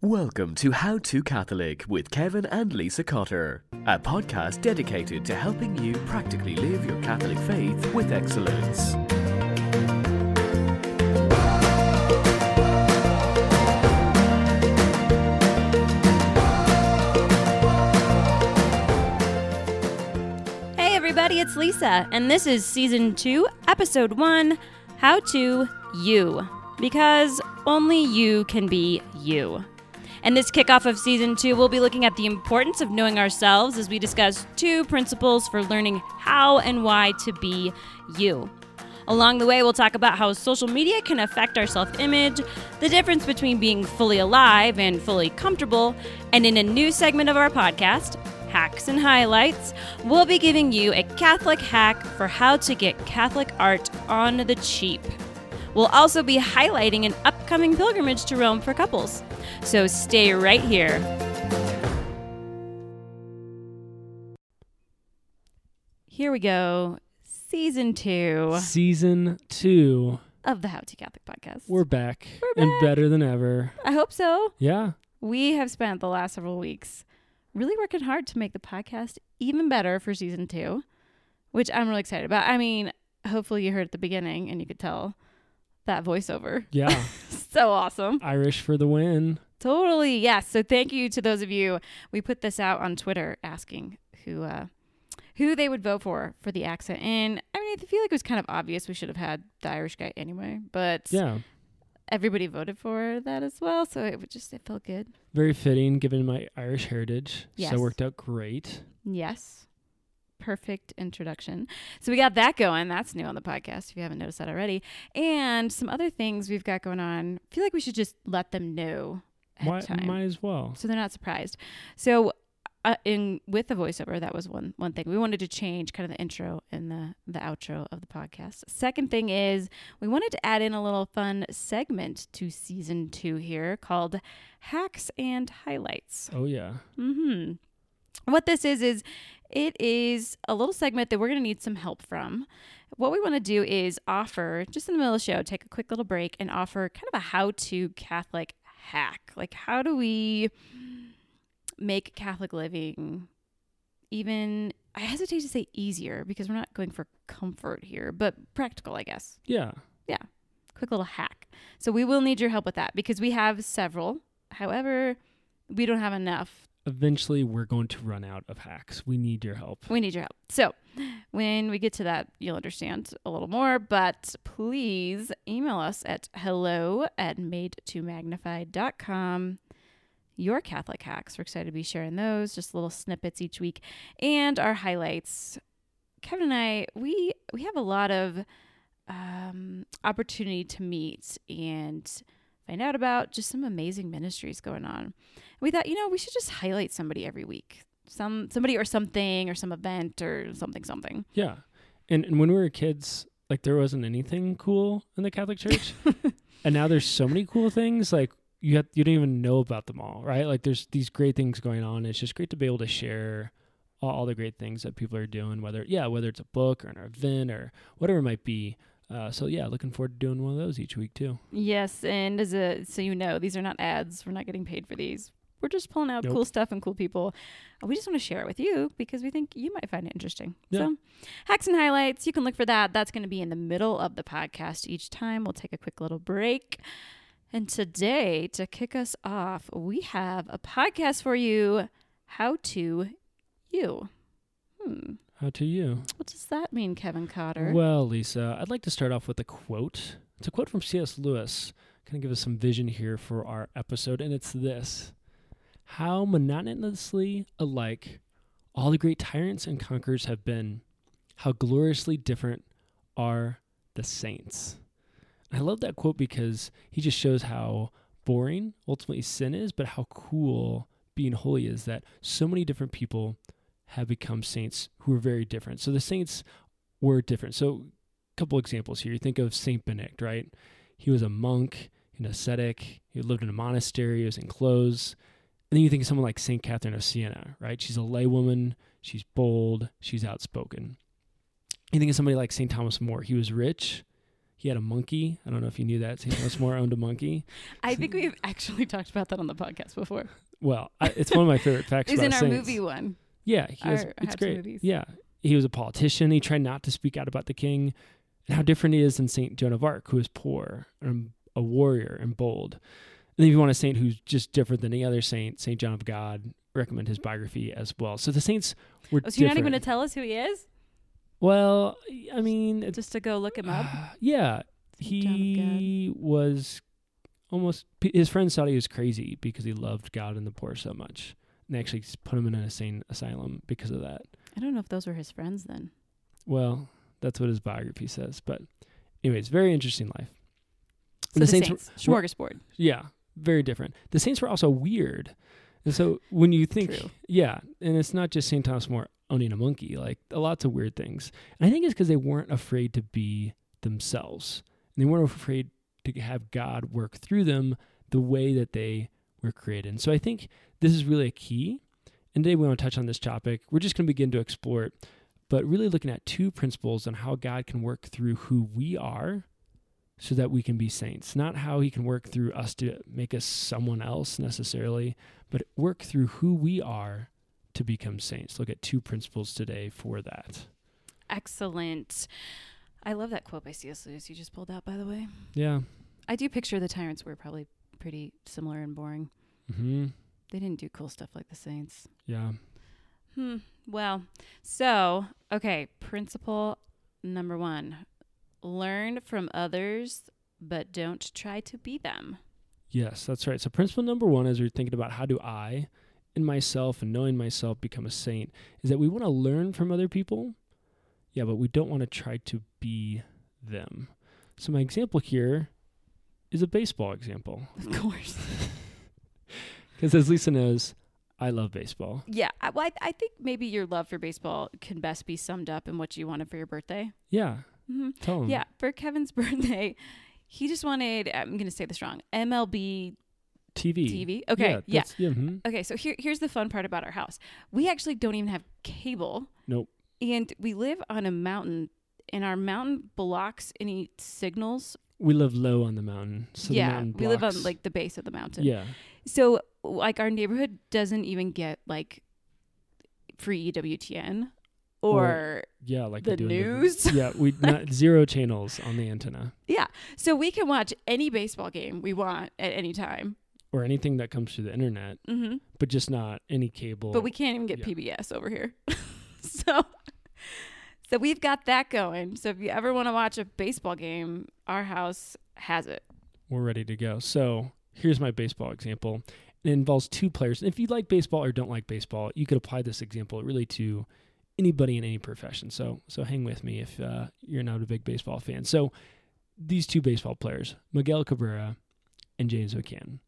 Welcome to How to Catholic with Kevin and Lisa Cotter, a podcast dedicated to helping you practically live your Catholic faith with excellence. Hey everybody, it's Lisa, and this is season two, episode one How to You. Because only you can be you. And this kickoff of season two, we'll be looking at the importance of knowing ourselves as we discuss two principles for learning how and why to be you. Along the way, we'll talk about how social media can affect our self image, the difference between being fully alive and fully comfortable, and in a new segment of our podcast, Hacks and Highlights, we'll be giving you a Catholic hack for how to get Catholic art on the cheap. We'll also be highlighting an upcoming pilgrimage to Rome for couples. So stay right here. Here we go. Season two Season two. of the How to Catholic podcast. We're back. We're back. And better than ever. I hope so. Yeah. We have spent the last several weeks really working hard to make the podcast even better for season two, which I'm really excited about. I mean, hopefully you heard at the beginning and you could tell that voiceover. Yeah. So awesome. Irish for the win. Totally. Yes. So thank you to those of you. We put this out on Twitter asking who uh who they would vote for for the accent. And I mean, I feel like it was kind of obvious we should have had the Irish guy anyway, but Yeah. everybody voted for that as well, so it would just it felt good. Very fitting given my Irish heritage. Yes. So it worked out great. Yes. Perfect introduction. So we got that going. That's new on the podcast if you haven't noticed that already. And some other things we've got going on. I feel like we should just let them know Why, time. might as well. so they're not surprised. So uh, in with the voiceover, that was one one thing we wanted to change, kind of the intro and the the outro of the podcast. Second thing is we wanted to add in a little fun segment to season two here called hacks and highlights. Oh yeah. Hmm. What this is is it is a little segment that we're going to need some help from. What we want to do is offer just in the middle of the show, take a quick little break and offer kind of a how-to Catholic hack. Like how do we make Catholic living even I hesitate to say easier because we're not going for comfort here, but practical, I guess Yeah. Yeah. Quick little hack. So we will need your help with that because we have several. However, we don't have enough Eventually we're going to run out of hacks. We need your help. We need your help. So, when we get to that, you'll understand a little more. But please email us at hello at madetomagnify.com. Your Catholic hacks. We're excited to be sharing those, just little snippets each week. And our highlights. Kevin and I, we we have a lot of um, opportunity to meet and find out about just some amazing ministries going on. We thought, you know, we should just highlight somebody every week some somebody or something or some event or something something. Yeah. And and when we were kids, like there wasn't anything cool in the Catholic Church. and now there's so many cool things like you have you don't even know about them all, right? Like there's these great things going on. It's just great to be able to share all, all the great things that people are doing, whether yeah, whether it's a book or an event or whatever it might be. Uh, so yeah, looking forward to doing one of those each week too. Yes, and as a so you know, these are not ads. We're not getting paid for these. We're just pulling out Nope. cool stuff and cool people. We just want to share it with you because we think you might find it interesting. Yeah. So, hacks and highlights, you can look for that. That's going to be in the middle of the podcast each time. We'll take a quick little break. And today, to kick us off, we have a podcast for you How to You. Hmm. How to you? What does that mean, Kevin Cotter? Well, Lisa, I'd like to start off with a quote. It's a quote from C.S. Lewis. Kind of give us some vision here for our episode, and it's this How monotonously alike all the great tyrants and conquerors have been, how gloriously different are the saints. I love that quote because he just shows how boring ultimately sin is, but how cool being holy is that so many different people have become saints who are very different. So the saints were different. So a couple examples here. You think of Saint Benedict, right? He was a monk, an ascetic. He lived in a monastery. He was enclosed. And then you think of someone like Saint Catherine of Siena, right? She's a laywoman. She's bold. She's outspoken. You think of somebody like Saint Thomas More. He was rich. He had a monkey. I don't know if you knew that. St. Thomas More owned a monkey. I think we've actually talked about that on the podcast before. Well, I, it's one of my favorite facts about in our saints. movie one. Yeah, he was, it's great. movies. Yeah, he was a politician. He tried not to speak out about the king, and how different he is than Saint Joan of Arc, who is poor and a warrior and bold. And if you want a saint who's just different than any other saint, Saint John of God, recommend his biography as well. So the saints were Oh, so you're not even going to tell us who he is? well, I mean, Just to go look him up? yeah, Saint he was almost. His friends thought he was crazy because he loved God and the poor so much. And they actually put him in an insane asylum because of that. I don't know if those were his friends then. Well, that's what his biography says. But, anyways, very interesting life. So the, the Saints Saints, were- smorgasbord. Yeah, very different. The Saints were also weird. And so when you think, True. yeah, and it's not just St. Thomas More owning a monkey, like lots of weird things. And I think it's because they weren't afraid to be themselves. And they weren't afraid to have God work through them the way that they were created. And so I think this is really a key. And today we want to touch on this topic. We're just going to begin to explore it, but really looking at two principles on how God can work through who we are so that we can be saints. Not how he can work through us to make us someone else necessarily, but work through who we are to become saints. Look at two principles today for that. Excellent. I love that quote by C.S. Lewis you just pulled out, by the way. Yeah. I do picture the tyrants were probably pretty similar and boring. hmm They didn't do cool stuff like the Saints. Yeah. Hmm. Well, so, okay, principle number one learn from others, but don't try to be them. Yes, that's right. So principle number one, as we're thinking about how do I, in myself and knowing myself, become a saint, is that we want to learn from other people. Yeah, but we don't want to try to be them. So my example here is a baseball example. Of course. Because as Lisa knows, I love baseball. yeah. I, well, I, I think maybe your love for baseball can best be summed up in what you wanted for your birthday. Yeah. hmm Tell them. Yeah. For Kevin's birthday, he just wanted, I'm going to say this wrong, MLB TV. TV. Okay. Yeah. Yeah. yeah mhm. Okay, so here, here's the fun part about our house. We actually don't even have cable. Nope. And we live on a mountain, and our mountain blocks any signals. We live low on the mountain. So the yeah, mountain we live on like the base of the mountain. Yeah. So, like, our neighborhood doesn't even get like free EWTN or, Yeah, like The we do in news? yeah, we not zero channels on the antenna yeah. So we can watch any baseball game we want at any time. or anything that comes through the internet, hmm but just not any cable. but we can't even get yeah. PBS over here. so so we've got that going. So if you ever want to watch a baseball game, our house has it. we're ready to go. So here's my baseball example. It involves two players. And if you like baseball or don't like baseball, you could apply this example really to anybody in any profession. So so hang with me if uh, you're not a big baseball fan. So these two baseball players, Miguel Cabrera and James McCann.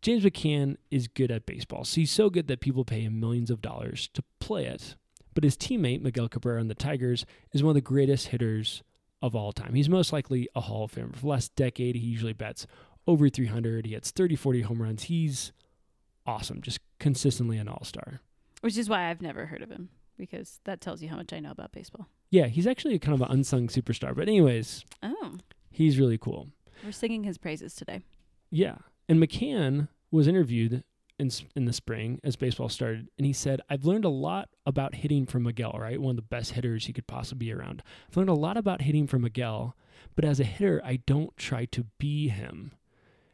James McCann is good at baseball. So he's so good that people pay him millions of dollars to play it. But his teammate, Miguel Cabrera on the Tigers, is one of the greatest hitters of all time. He's most likely a Hall of Famer. For the last decade, he usually bets over 300. He hits 30, 40 home runs. He's awesome, just consistently an all star. Which is why I've never heard of him because that tells you how much I know about baseball. Yeah, he's actually kind of an unsung superstar. But, anyways, Oh, he's really cool. we're singing his praises today. Yeah. And McCann was interviewed in, in the spring as baseball started, and he said, I've learned a lot about hitting from Miguel, right? One of the best hitters he could possibly be around. I've learned a lot about hitting from Miguel, but as a hitter, I don't try to be him.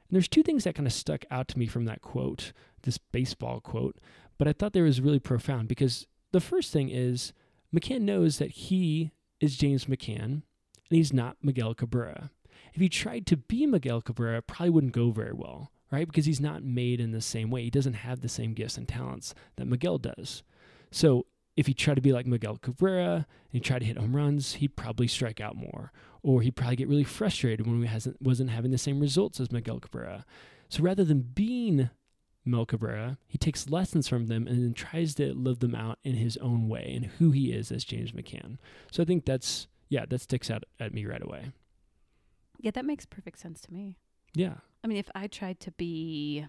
And there's two things that kind of stuck out to me from that quote, this baseball quote, but I thought they was really profound because the first thing is McCann knows that he is James McCann and he's not Miguel Cabrera. If he tried to be Miguel Cabrera, it probably wouldn't go very well, right? Because he's not made in the same way. He doesn't have the same gifts and talents that Miguel does. So if he tried to be like Miguel Cabrera and he tried to hit home runs, he'd probably strike out more, or he'd probably get really frustrated when he hasn't wasn't having the same results as Miguel Cabrera. So rather than being Miguel Cabrera, he takes lessons from them and then tries to live them out in his own way and who he is as James McCann. So I think that's yeah, that sticks out at me right away. Yeah, that makes perfect sense to me. Yeah. I mean, if I tried to be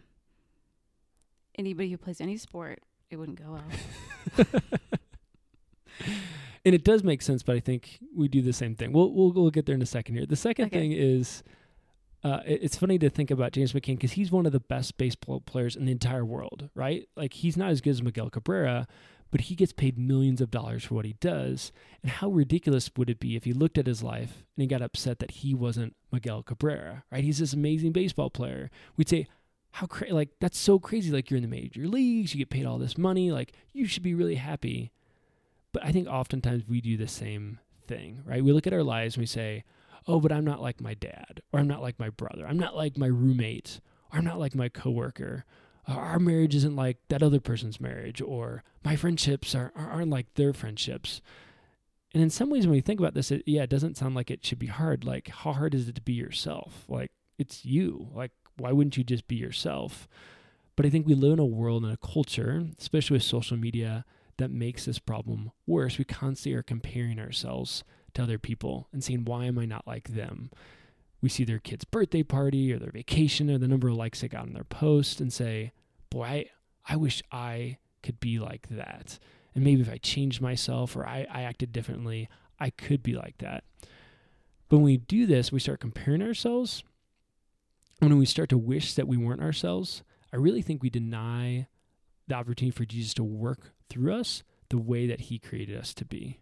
anybody who plays any sport, it wouldn't go well. and it does make sense, but I think we do the same thing. We'll we'll, we'll get there in a second here. The second Okay. thing is, uh, it- it's funny to think about James McCann because he's one of the best baseball players in the entire world, right? Like he's not as good as Miguel Cabrera, but he gets paid millions of dollars for what he does. And how ridiculous would it be if he looked at his life and he got upset that he wasn't Miguel Cabrera, right? He's this amazing baseball player. We'd say, how crazy, like, that's so crazy. Like, you're in the major leagues, you get paid all this money, like, you should be really happy. But I think oftentimes we do the same thing, right? We look at our lives and we say, oh, but I'm not like my dad, or I'm not like my brother, I'm not like my roommate, or I'm not like my coworker. Or our marriage isn't like that other person's marriage, or my friendships are, are- aren't like their friendships. And in some ways, when we think about this, it, yeah, it doesn't sound like it should be hard. Like, how hard is it to be yourself? Like, it's you. Like, why wouldn't you just be yourself? But I think we live in a world and a culture, especially with social media, that makes this problem worse. We constantly are comparing ourselves to other people and saying, why am I not like them? We see their kid's birthday party or their vacation or the number of likes they got on their post and say, boy, I, I wish I could be like that. And maybe if I changed myself or I, I acted differently, I could be like that. But when we do this, we start comparing ourselves. When we start to wish that we weren't ourselves, I really think we deny the opportunity for Jesus to work through us the way that he created us to be.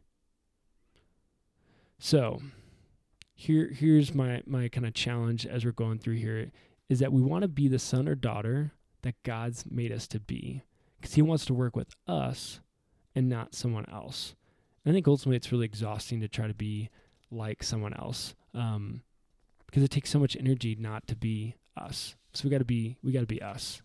So, here here's my my kind of challenge as we're going through here is that we want to be the son or daughter that God's made us to be cuz he wants to work with us and not someone else. And I think ultimately it's really exhausting to try to be like someone else. Um because it takes so much energy not to be us. So we got to be we got to be us.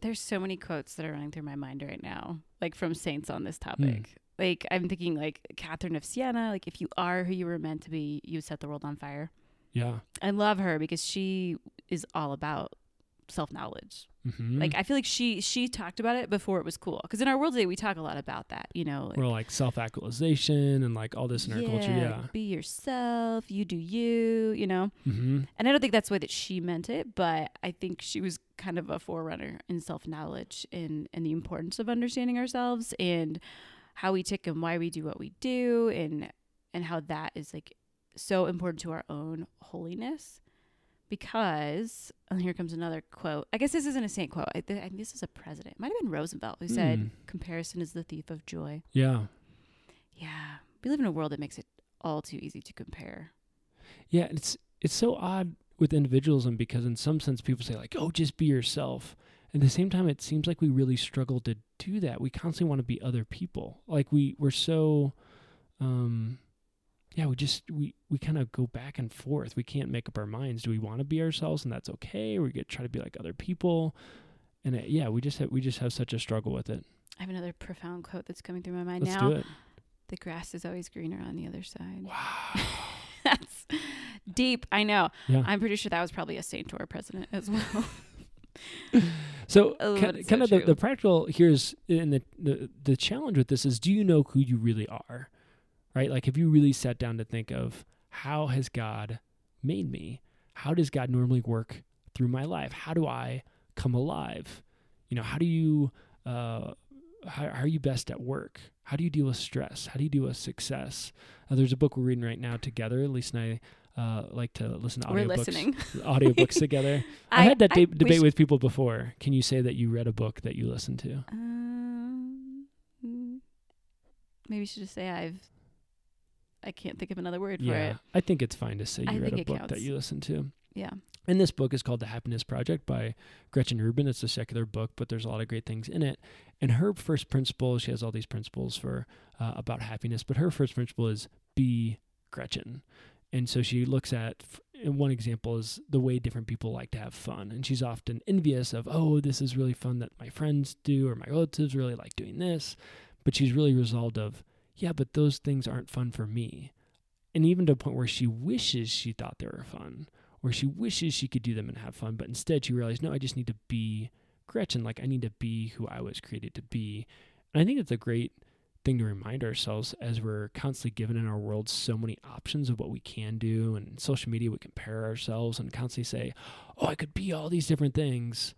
There's so many quotes that are running through my mind right now, like from saints on this topic. Hmm. Like I'm thinking like Catherine of Siena, like if you are who you were meant to be, you set the world on fire. Yeah. I love her because she is all about self knowledge. Mm-hmm. Like I feel like she she talked about it before it was cool. Because in our world today, we talk a lot about that. You know, like, Or like self actualization and like all this in our culture. Yeah. Be yourself. You do you. You know. Mm-hmm. And I don't think that's the way that she meant it, but I think she was kind of a forerunner in self knowledge and and the importance of understanding ourselves and how we tick and why we do what we do and and how that is like so important to our own holiness. Because and here comes another quote. I guess this isn't a saint quote. I, th- I think this is a president. It might have been Roosevelt who said, Hmm. "Comparison is the thief of joy." Yeah. Yeah, we live in a world that makes it all too easy to compare. Yeah, it's it's so odd with individualism because in some sense people say like, "Oh, just be yourself." At the same time, it seems like we really struggle to do that. We constantly want to be other people. Like we we're so, um, yeah, we just we we kind of go back and forth. We can't make up our minds. Do we want to be ourselves and that's okay? Or we get try to be like other people, and it, yeah, we just have, we just have such a struggle with it. I have another profound quote that's coming through my mind Let's now. do it. The grass is always greener on the other side. Wow. That's deep. I know. Yeah. I'm pretty sure that was probably a saint or a president as well. So, Oh, kind, that's kind of the, the practical here's in the, the the challenge with this is do you know who you really are, right? Like, have you really sat down to think of how has God made me? How does God normally work through my life? How do I come alive? You know, how do you uh, how, how are you best at work? How do you deal with stress? How do you deal with success? Uh, there's a book we're reading right now together. Lisa and I uh, like to listen to We're audiobooks listening. audiobooks together. I- I've had that I de- debate with people before. Can you say that you read a book that you listened to? Um, maybe you should just say I've. I can't think of another word for yeah, it. I think it's fine to say I you read a book counts. that you listen to. Yeah. And this book is called The Happiness Project by Gretchen Rubin. It's a secular book, but there's a lot of great things in it. And her first principle, she has all these principles for uh, about happiness, but her first principle is be Gretchen. And so she looks at and one example is the way different people like to have fun. And she's often envious of, oh, this is really fun that my friends do, or my relatives really like doing this. But she's really resolved of, yeah, but those things aren't fun for me. And even to a point where she wishes she thought they were fun, or she wishes she could do them and have fun, but instead she realized, no, I just need to be Gretchen. Like I need to be who I was created to be. And I think it's a great thing to remind ourselves as we're constantly given in our world so many options of what we can do. And social media, we compare ourselves and constantly say, oh, I could be all these different things.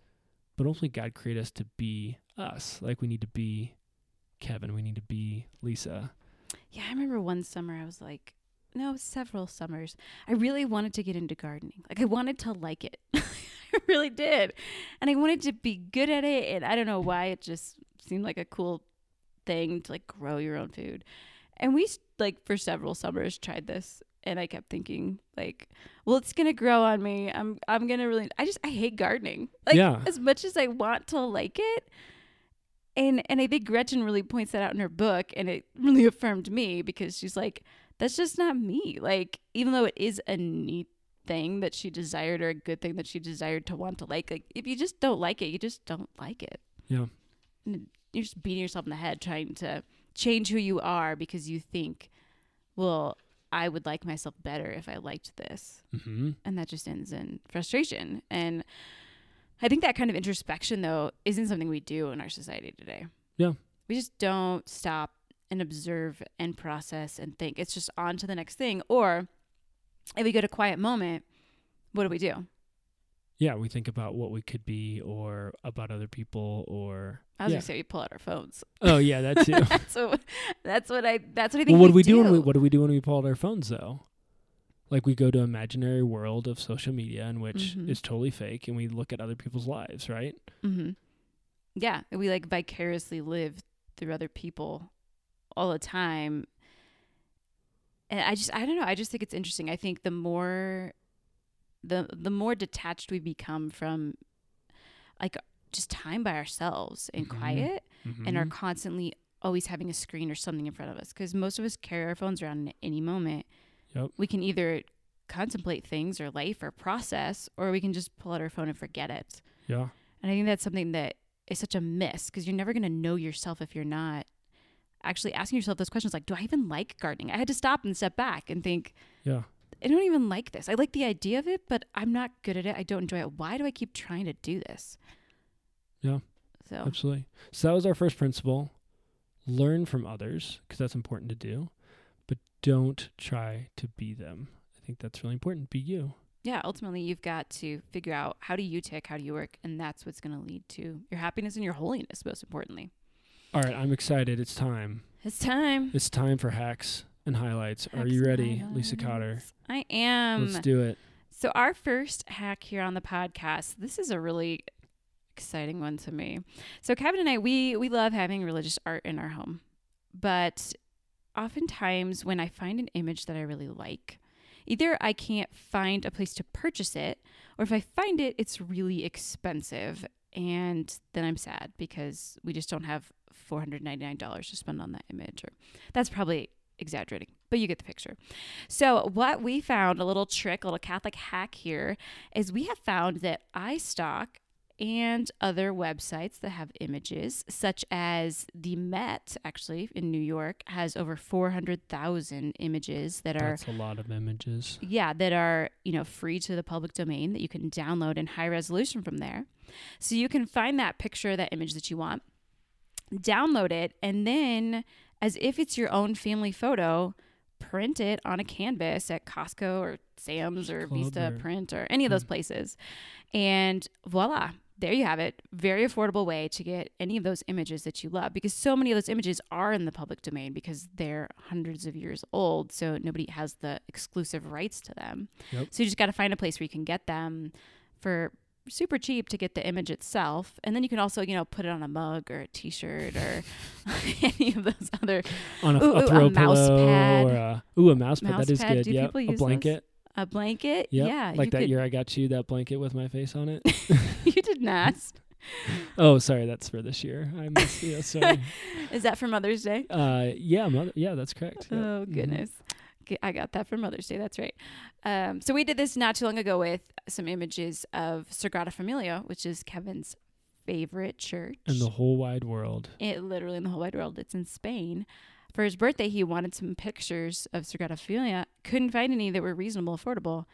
But ultimately, God created us to be us. Like we need to be Kevin. We need to be Lisa. Yeah, I remember one summer I was like, no, several summers. I really wanted to get into gardening. Like I wanted to like it. I really did. And I wanted to be good at it and I don't know why it just seemed like a cool thing to like grow your own food. And we like for several summers tried this and I kept thinking like, well, it's going to grow on me. I'm I'm going to really I just I hate gardening. Like Yeah. as much as I want to like it, and and I think Gretchen really points that out in her book, and it really affirmed me because she's like, that's just not me. Like even though it is a neat thing that she desired or a good thing that she desired to want to like, like if you just don't like it, you just don't like it. Yeah. And you're just beating yourself in the head trying to change who you are because you think, well, I would like myself better if I liked this Mm-hmm. and that just ends in frustration. And I think that kind of introspection, though, isn't something we do in our society today. Yeah. We just don't stop and observe and process and think. It's just on to the next thing. Or if we get a quiet moment, what do we do? Yeah, we think about what we could be or about other people or I was Yeah. gonna say we pull out our phones. Oh yeah, that too. that's what that's what I that's what I think. well, what do we do. do when we what do we do when we pull out our phones though? Like we go to imaginary world of social media in which Mhm. is totally fake and we look at other people's lives, right? hmm Yeah, we like vicariously live through other people all the time. And I just I don't know, I just think it's interesting. I think the more the the more detached we become from like just time by ourselves and Mhm. quiet and are Mhm. constantly always having a screen or something in front of us cuz most of us carry our phones around at any moment. Yep. We can either contemplate things or life or process or we can just pull out our phone and forget it. yeah. And I think that's something that is such a miss because you're never going to know yourself if you're not actually asking yourself those questions like, do I even like gardening? I had to stop and step back and think, Yeah. I don't even like this. I like the idea of it, but I'm not good at it. I don't enjoy it. Why do I keep trying to do this? Yeah. So, Absolutely. So that was our first principle. Learn from others because that's important to do, don't try to be them. I think that's really important. Be you. yeah, ultimately, you've got to figure out how do you tick, how do you work, and that's what's going to lead to your happiness and your holiness, most importantly. All right, I'm excited. It's time. It's time. It's time for hacks and highlights. Are you ready, Lisa Cotter? I am. Let's do it. So, our first hack here on the podcast, this is a really exciting one to me. So, Kevin and I, we we love having religious art in our home, but oftentimes when I find an image that I really like, either I can't find a place to purchase it, or if I find it, it's really expensive, and then I'm sad because we just don't have four hundred ninety nine dollars to spend on that image. Or that's probably exaggerating, but you get the picture. So, what we found, a little trick, a little Catholic hack here, is we have found that iStock and other websites that have images, such as the Met, actually in New York, has over 400,000 images that are. That's a lot of images. Yeah, that are, you know, free to the public domain that you can download in high resolution from there. So you can find that picture, that image that you want, download it, and then as if it's your own family photo, print it on a canvas at Costco or Sam's or Club Vista or- Print or any of those Hmm. places. And voila, there you have it. Very affordable way to get any of those images that you love because so many of those images are in the public domain because they're hundreds of years old. So nobody has the exclusive rights to them. Yep. So you just got to find a place where you can get them for super cheap to get the image itself and then you can also you know put it on a mug or a t-shirt or any of those other On a, Ooh, a ooh, throw a mouse pillow pad. or a, ooh, a mouse pad. Mouse that is pad. good. People A blanket those? A blanket Yep. yeah like that could- year I got you that blanket with my face on it. you did not ask. oh, sorry, that's for this year. I missed. Yeah, sorry. is that for mother's day Uh, yeah, mother. Yeah, that's correct. Yep. Oh Mhm. goodness. G- I got that for Mother's Day. That's right. Um, so we did this not too long ago with some images of Sagrada Familia, which is Kevin's favorite church. In the whole wide world. it literally in the whole wide world. It's in Spain. For his birthday, he wanted some pictures of Sagrada Familia. Couldn't find any that were reasonable, affordable.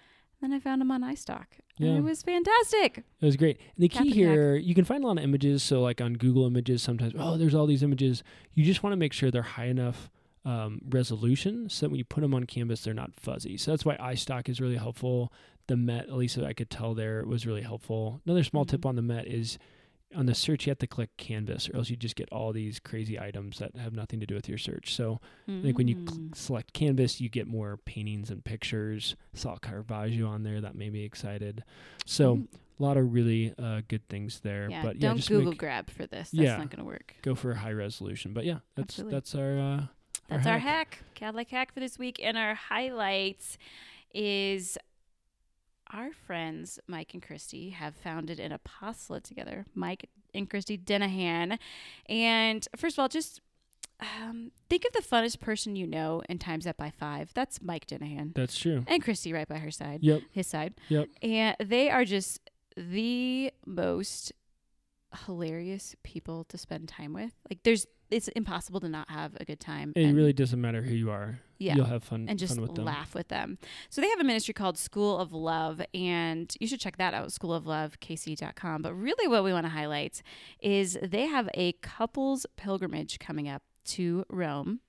Then I found them on iStock. And it was fantastic. It was great. And the key here, you can find a lot of images. So, like on Google Images, sometimes, oh, there's all these images. You just want to make sure they're high enough um, resolution so that when you put them on canvas, they're not fuzzy. So, that's why iStock is really helpful. The Met, at least I could tell there, was really helpful. Another small Mhm. tip on the Met is on the search you have to click canvas or else you just get all these crazy items that have nothing to do with your search so i think when you cl- Mm. select canvas you get more paintings and pictures saw caravaggio on there that made me excited so Mm. a lot of really uh, good things there yeah, but yeah don't just Google make, grab for this. That's Yeah. not going to work. go for a high resolution but yeah that's Absolutely. that's our uh That's our hack, Catholic hack for this week. And our highlights is our friends Mike and Christy have founded an apostolate together. Mike and Christy Denahan. And first of all, just um, think of the funnest person you know and times that by five. That's Mike Denahan. that's true And Christy right by her side, yep his side. Yep. And they are just the most hilarious people to spend time with. Like there's it's impossible to not have a good time. it really doesn't matter who you are yeah you'll have fun and just fun with them laugh with them. So they have a ministry called School of Love, and you should check that out, schooloflovekc.com. But really, what we want to highlight is they have a couples pilgrimage coming up to Rome.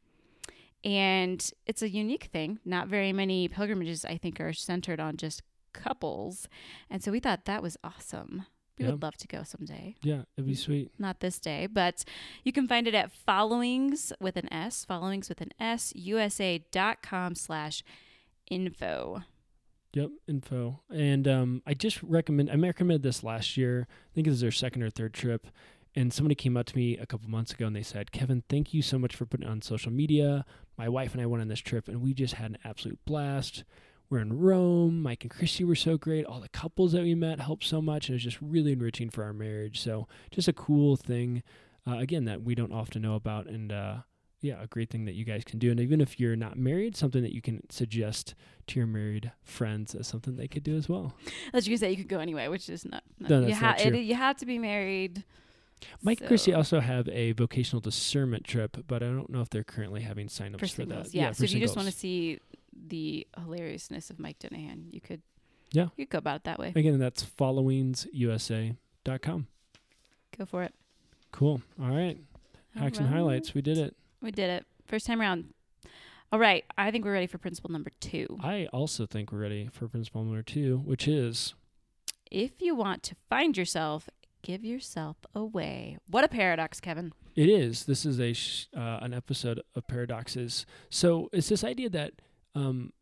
And it's a unique thing. Not very many pilgrimages, I think, are centered on just couples. And so we thought that was awesome. We Yeah. would love to go someday yeah it'd be sweet not this day, but you can find it at followings with an S, followings with an S, USA.com slash info. Yep, info. And um, I just recommend. I recommended this last year. I think it was their second or third trip. And somebody came up to me a couple months ago and they said, "Kevin, thank you so much for putting it on social media. My wife and I went on this trip and we just had an absolute blast. We're in Rome. Mike and Christy were so great. All the couples that we met helped so much, and it was just really enriching for our marriage. So just a cool thing, uh, again, that we don't often know about, and uh, yeah, a great thing that you guys can do. And even if you're not married, something that you can suggest to your married friends as something they could do as well. As you can say, you could go anyway, which is not. not No, you, that's ha- not true. it- you have to be married. Mike and Christy also have a vocational discernment trip, but I don't know if they're currently having signups for for, that. Yeah, so if you just want to see the hilariousness of Mike Denahan, you could. Yeah. you could go about it that way. Again, that's followingsusa.com. Go for it. Cool. All right. Hacks and right. highlights. We did it. We did it. First time around. All right, I think we're ready for principle number two. I also think we're ready for principle number two, which is If you want to find yourself, give yourself away. What a paradox, Kevin. It is. This is a sh- uh, an episode of paradoxes. So it's this idea that um,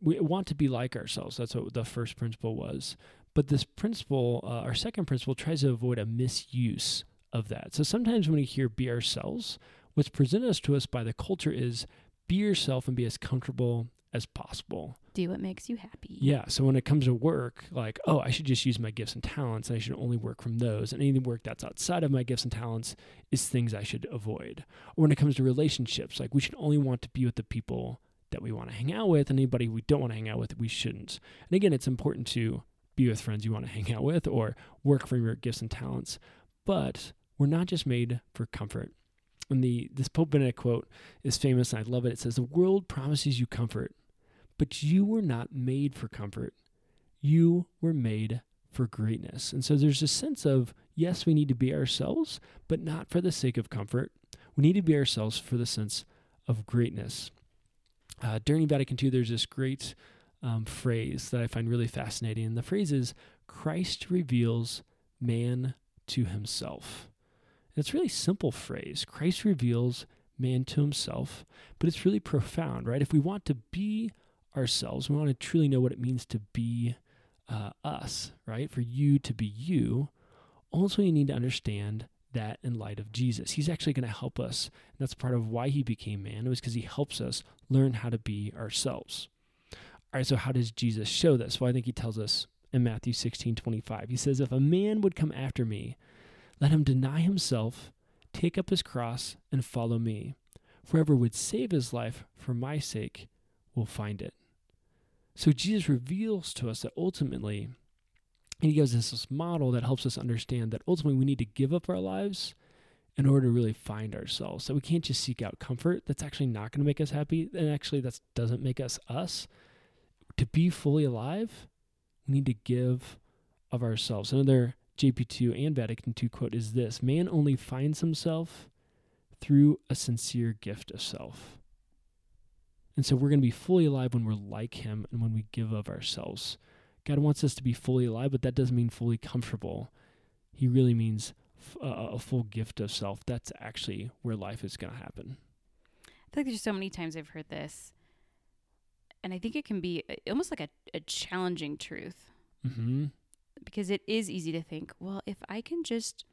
we want to be like ourselves. That's what the first principle was. But this principle, uh, our second principle, tries to avoid a misuse of that. So sometimes when we hear "be ourselves," what's presented to us by the culture is be yourself and be as comfortable as possible. Do what makes you happy. Yeah. So when it comes to work, like, oh, I should just use my gifts and talents, and I should only work from those. And any work that's outside of my gifts and talents is things I should avoid. Or when it comes to relationships, like we should only want to be with the people that we want to hang out with, and anybody we don't want to hang out with, we shouldn't. And again, it's important to be with friends you want to hang out with or work from your gifts and talents. But we're not just made for comfort. And the this Pope Benedict quote is famous, and I love it. It says, "The world promises you comfort, but you were not made for comfort. You were made for greatness." And so there's a sense of yes, we need to be ourselves, but not for the sake of comfort. We need to be ourselves for the sense of greatness. Uh, during Vatican II, there's this great um, phrase that I find really fascinating. And the phrase is Christ reveals man to himself. And it's a really simple phrase. Christ reveals man to himself, but it's really profound, right? If we want to be ourselves, we want to truly know what it means to be uh, us, right? For you to be you, also you need to understand that in light of Jesus. He's actually going to help us. And that's part of why he became man. It was because he helps us learn how to be ourselves. All right, so how does Jesus show this? Well, I think he tells us in Matthew 16 25. He says, If a man would come after me, let him deny himself, take up his cross, and follow me. Whoever would save his life for my sake will find it. So Jesus reveals to us that ultimately, and he gives us this model that helps us understand that ultimately we need to give up our lives in order to really find ourselves. So we can't just seek out comfort. That's actually not going to make us happy. And actually, that doesn't make us us. To be fully alive, we need to give of ourselves. Another JP2 and Vatican II quote is this Man only finds himself through a sincere gift of self. And so we're going to be fully alive when we're like him and when we give of ourselves. God wants us to be fully alive, but that doesn't mean fully comfortable. He really means f- uh, a full gift of self, that's actually where life is going to happen. I feel like there's so many times I've heard this, and I think it can be uh, almost like a, a challenging truth Mm-hmm. because it is easy to think, well, if I can just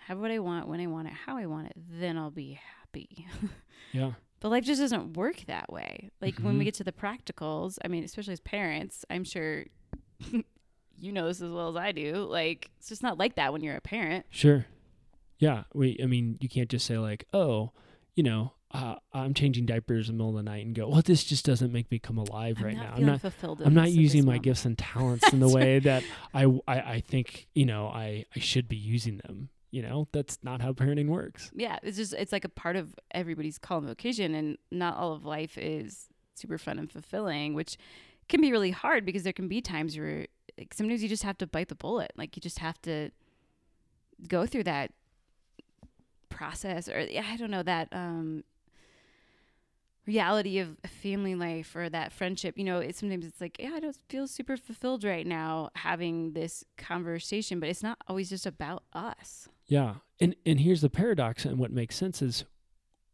have what I want when I want it, how I want it, then I'll be happy. Yeah. But life just doesn't work that way. Like when we Mhm. get to the practicals, I mean, especially as parents, I'm sure you know this as well as I do. Like it's just not like that when you're a parent. Sure. Yeah. We. I mean, you can't just say like, oh, you know, uh, I'm changing diapers in the middle of the night and go, well, this just doesn't make me come alive I'm right now. I'm not. fulfilled. I'm not using my moment. gifts and talents in the way that I, I I think you know I I should be using them. You know, that's not how parenting works. Yeah, it's just it's like a part of everybody's call and vocation, and not all of life is super fun and fulfilling, which can be really hard because there can be times where like, sometimes you just have to bite the bullet. Like you just have to go through that process, or I don't know that um, reality of family life or that friendship. You know, sometimes it's like, yeah, I don't feel super fulfilled right now having this conversation, but it's not always just about us. Yeah. And and here's the paradox and what makes sense is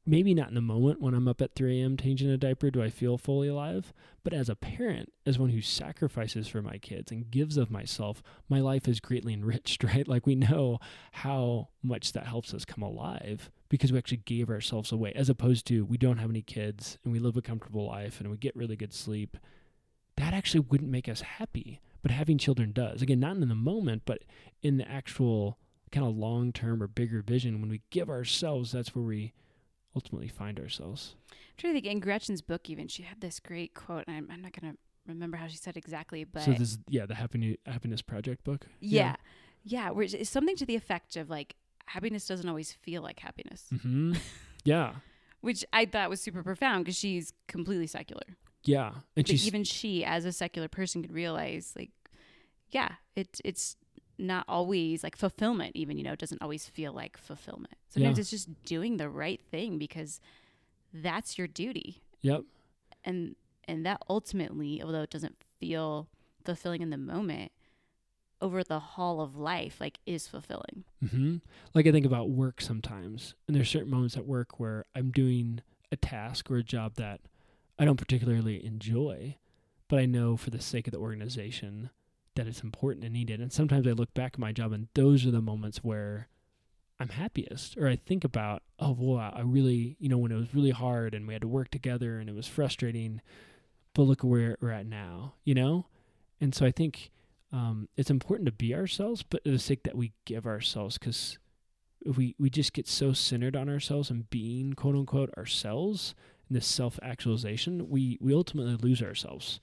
maybe not in the moment when I'm up at 3 a.m. changing a diaper do I feel fully alive, but as a parent, as one who sacrifices for my kids and gives of myself, my life is greatly enriched, right? Like we know how much that helps us come alive because we actually gave ourselves away, as opposed to we don't have any kids and we live a comfortable life and we get really good sleep. That actually wouldn't make us happy, but having children does. Again, not in the moment, but in the actual kind of long term or bigger vision, when we give ourselves, that's where we ultimately find ourselves. I'm trying to think in Gretchen's book even she had this great quote and I'm, I'm not gonna remember how she said exactly but so this is yeah, the happiness happiness project book. yeah yeah where it's, something to the effect of like happiness doesn't always feel like happiness Mm-hmm. yeah. which I thought was super profound because she's completely secular Yeah. And even she as a secular person could realize like yeah it it's not always like fulfillment even you know doesn't always feel like fulfillment sometimes Yeah. it's just doing the right thing because that's your duty Yep. and and that ultimately although it doesn't feel fulfilling in the moment over the haul of life like is fulfilling hmm Like I think about work sometimes, and there's certain moments at work where I'm doing a task or a job that I don't particularly enjoy, but I know for the sake of the organization that it's important and needed. And sometimes I look back at my job, and those are the moments where I'm happiest, or I think about, oh wow, I really, you know, when it was really hard and we had to work together and it was frustrating, but look where we're at now, you know. And so I think um, it's important to be ourselves, but for the sake that we give ourselves, because we we just get so centered on ourselves and being quote unquote ourselves and this self actualization, we we ultimately lose ourselves,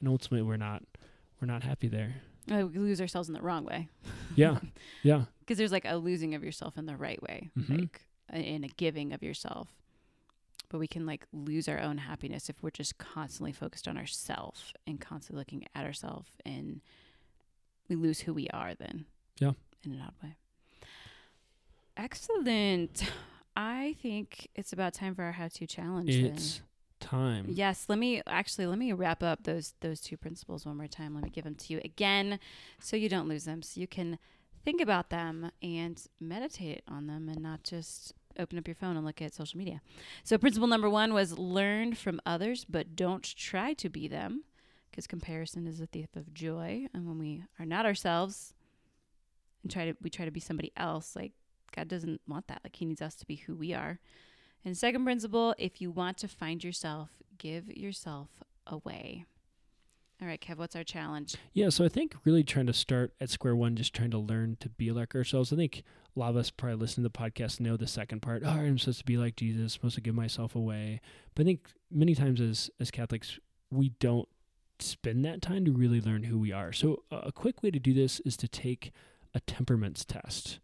and ultimately we're not we're not happy there. Uh, we lose ourselves in the wrong way Yeah, yeah, because there's like a losing of yourself in the right way Mhm. like in a giving of yourself but we can like lose our own happiness if we're just constantly focused on ourself and constantly looking at ourselves and we lose who we are then Yeah. in an odd way excellent i think it's about time for our how-to challenge then. Time. Yes, let me actually let me wrap up those those two principles one more time. Let me give them to you again so you don't lose them. So you can think about them and meditate on them and not just open up your phone and look at social media. So principle number 1 was learn from others but don't try to be them because comparison is a thief of joy and when we are not ourselves and try to we try to be somebody else like God doesn't want that. Like he needs us to be who we are. And second principle, if you want to find yourself, give yourself away. All right, Kev, what's our challenge? Yeah, so I think really trying to start at square one, just trying to learn to be like ourselves. I think a lot of us probably listen to the podcast know the second part. Oh, I'm supposed to be like Jesus, supposed to give myself away. But I think many times as as Catholics, we don't spend that time to really learn who we are. So a quick way to do this is to take a temperaments test.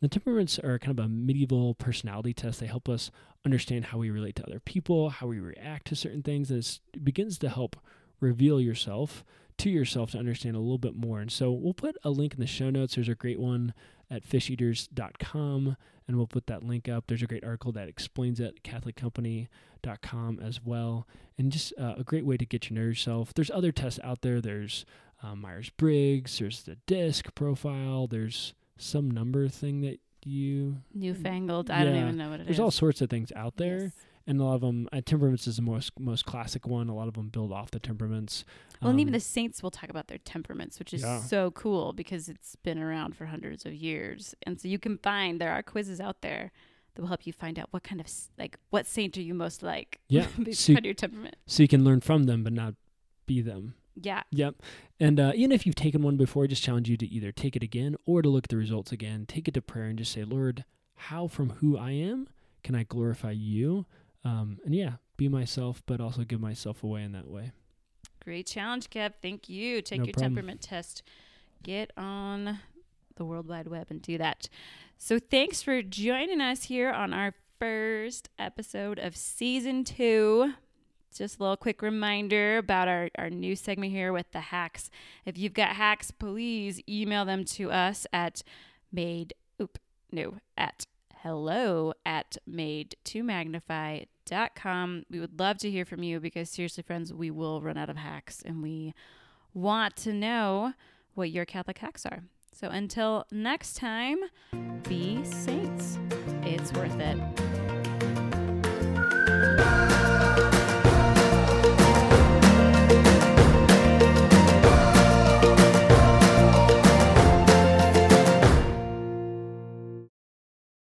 The temperaments are kind of a medieval personality test. They help us understand how we relate to other people, how we react to certain things, and it begins to help reveal yourself to yourself to understand a little bit more. And so we'll put a link in the show notes. There's a great one at fisheaters.com, and we'll put that link up. There's a great article that explains it, catholiccompany.com as well. And just uh, a great way to get to know yourself. There's other tests out there. There's um, Myers Briggs, there's the DISC profile, there's some number thing that you Newfangled. I don't even know what it is. there's all sorts of things out there Yes. and a lot of them uh, temperaments is the most most classic one a lot of them build off the temperaments Well, and even Um, the saints will talk about their temperaments, which is Yeah. so cool because it's been around for hundreds of years. And so you can find there are quizzes out there that will help you find out what kind of like what saint are you most like. Yeah, based so you- on your temperament. so you can learn from them but not be them Yeah, Yep. And uh, even if you've taken one before, I just challenge you to either take it again or to look at the results again. Take it to prayer and just say, Lord, how from who I am can I glorify you? Um, and yeah, be myself, but also give myself away in that way. great challenge, Kev. Thank you. Take No your problem. temperament test. Get on the World Wide Web and do that. So thanks for joining us here on our first episode of season two. Just a little quick reminder about our, our new segment here with the hacks. If you've got hacks, please email them to us at made oop no at hello at madetomagnify.com. We would love to hear from you because seriously, friends, we will run out of hacks and we want to know what your Catholic hacks are. So until next time, be saints. It's worth it.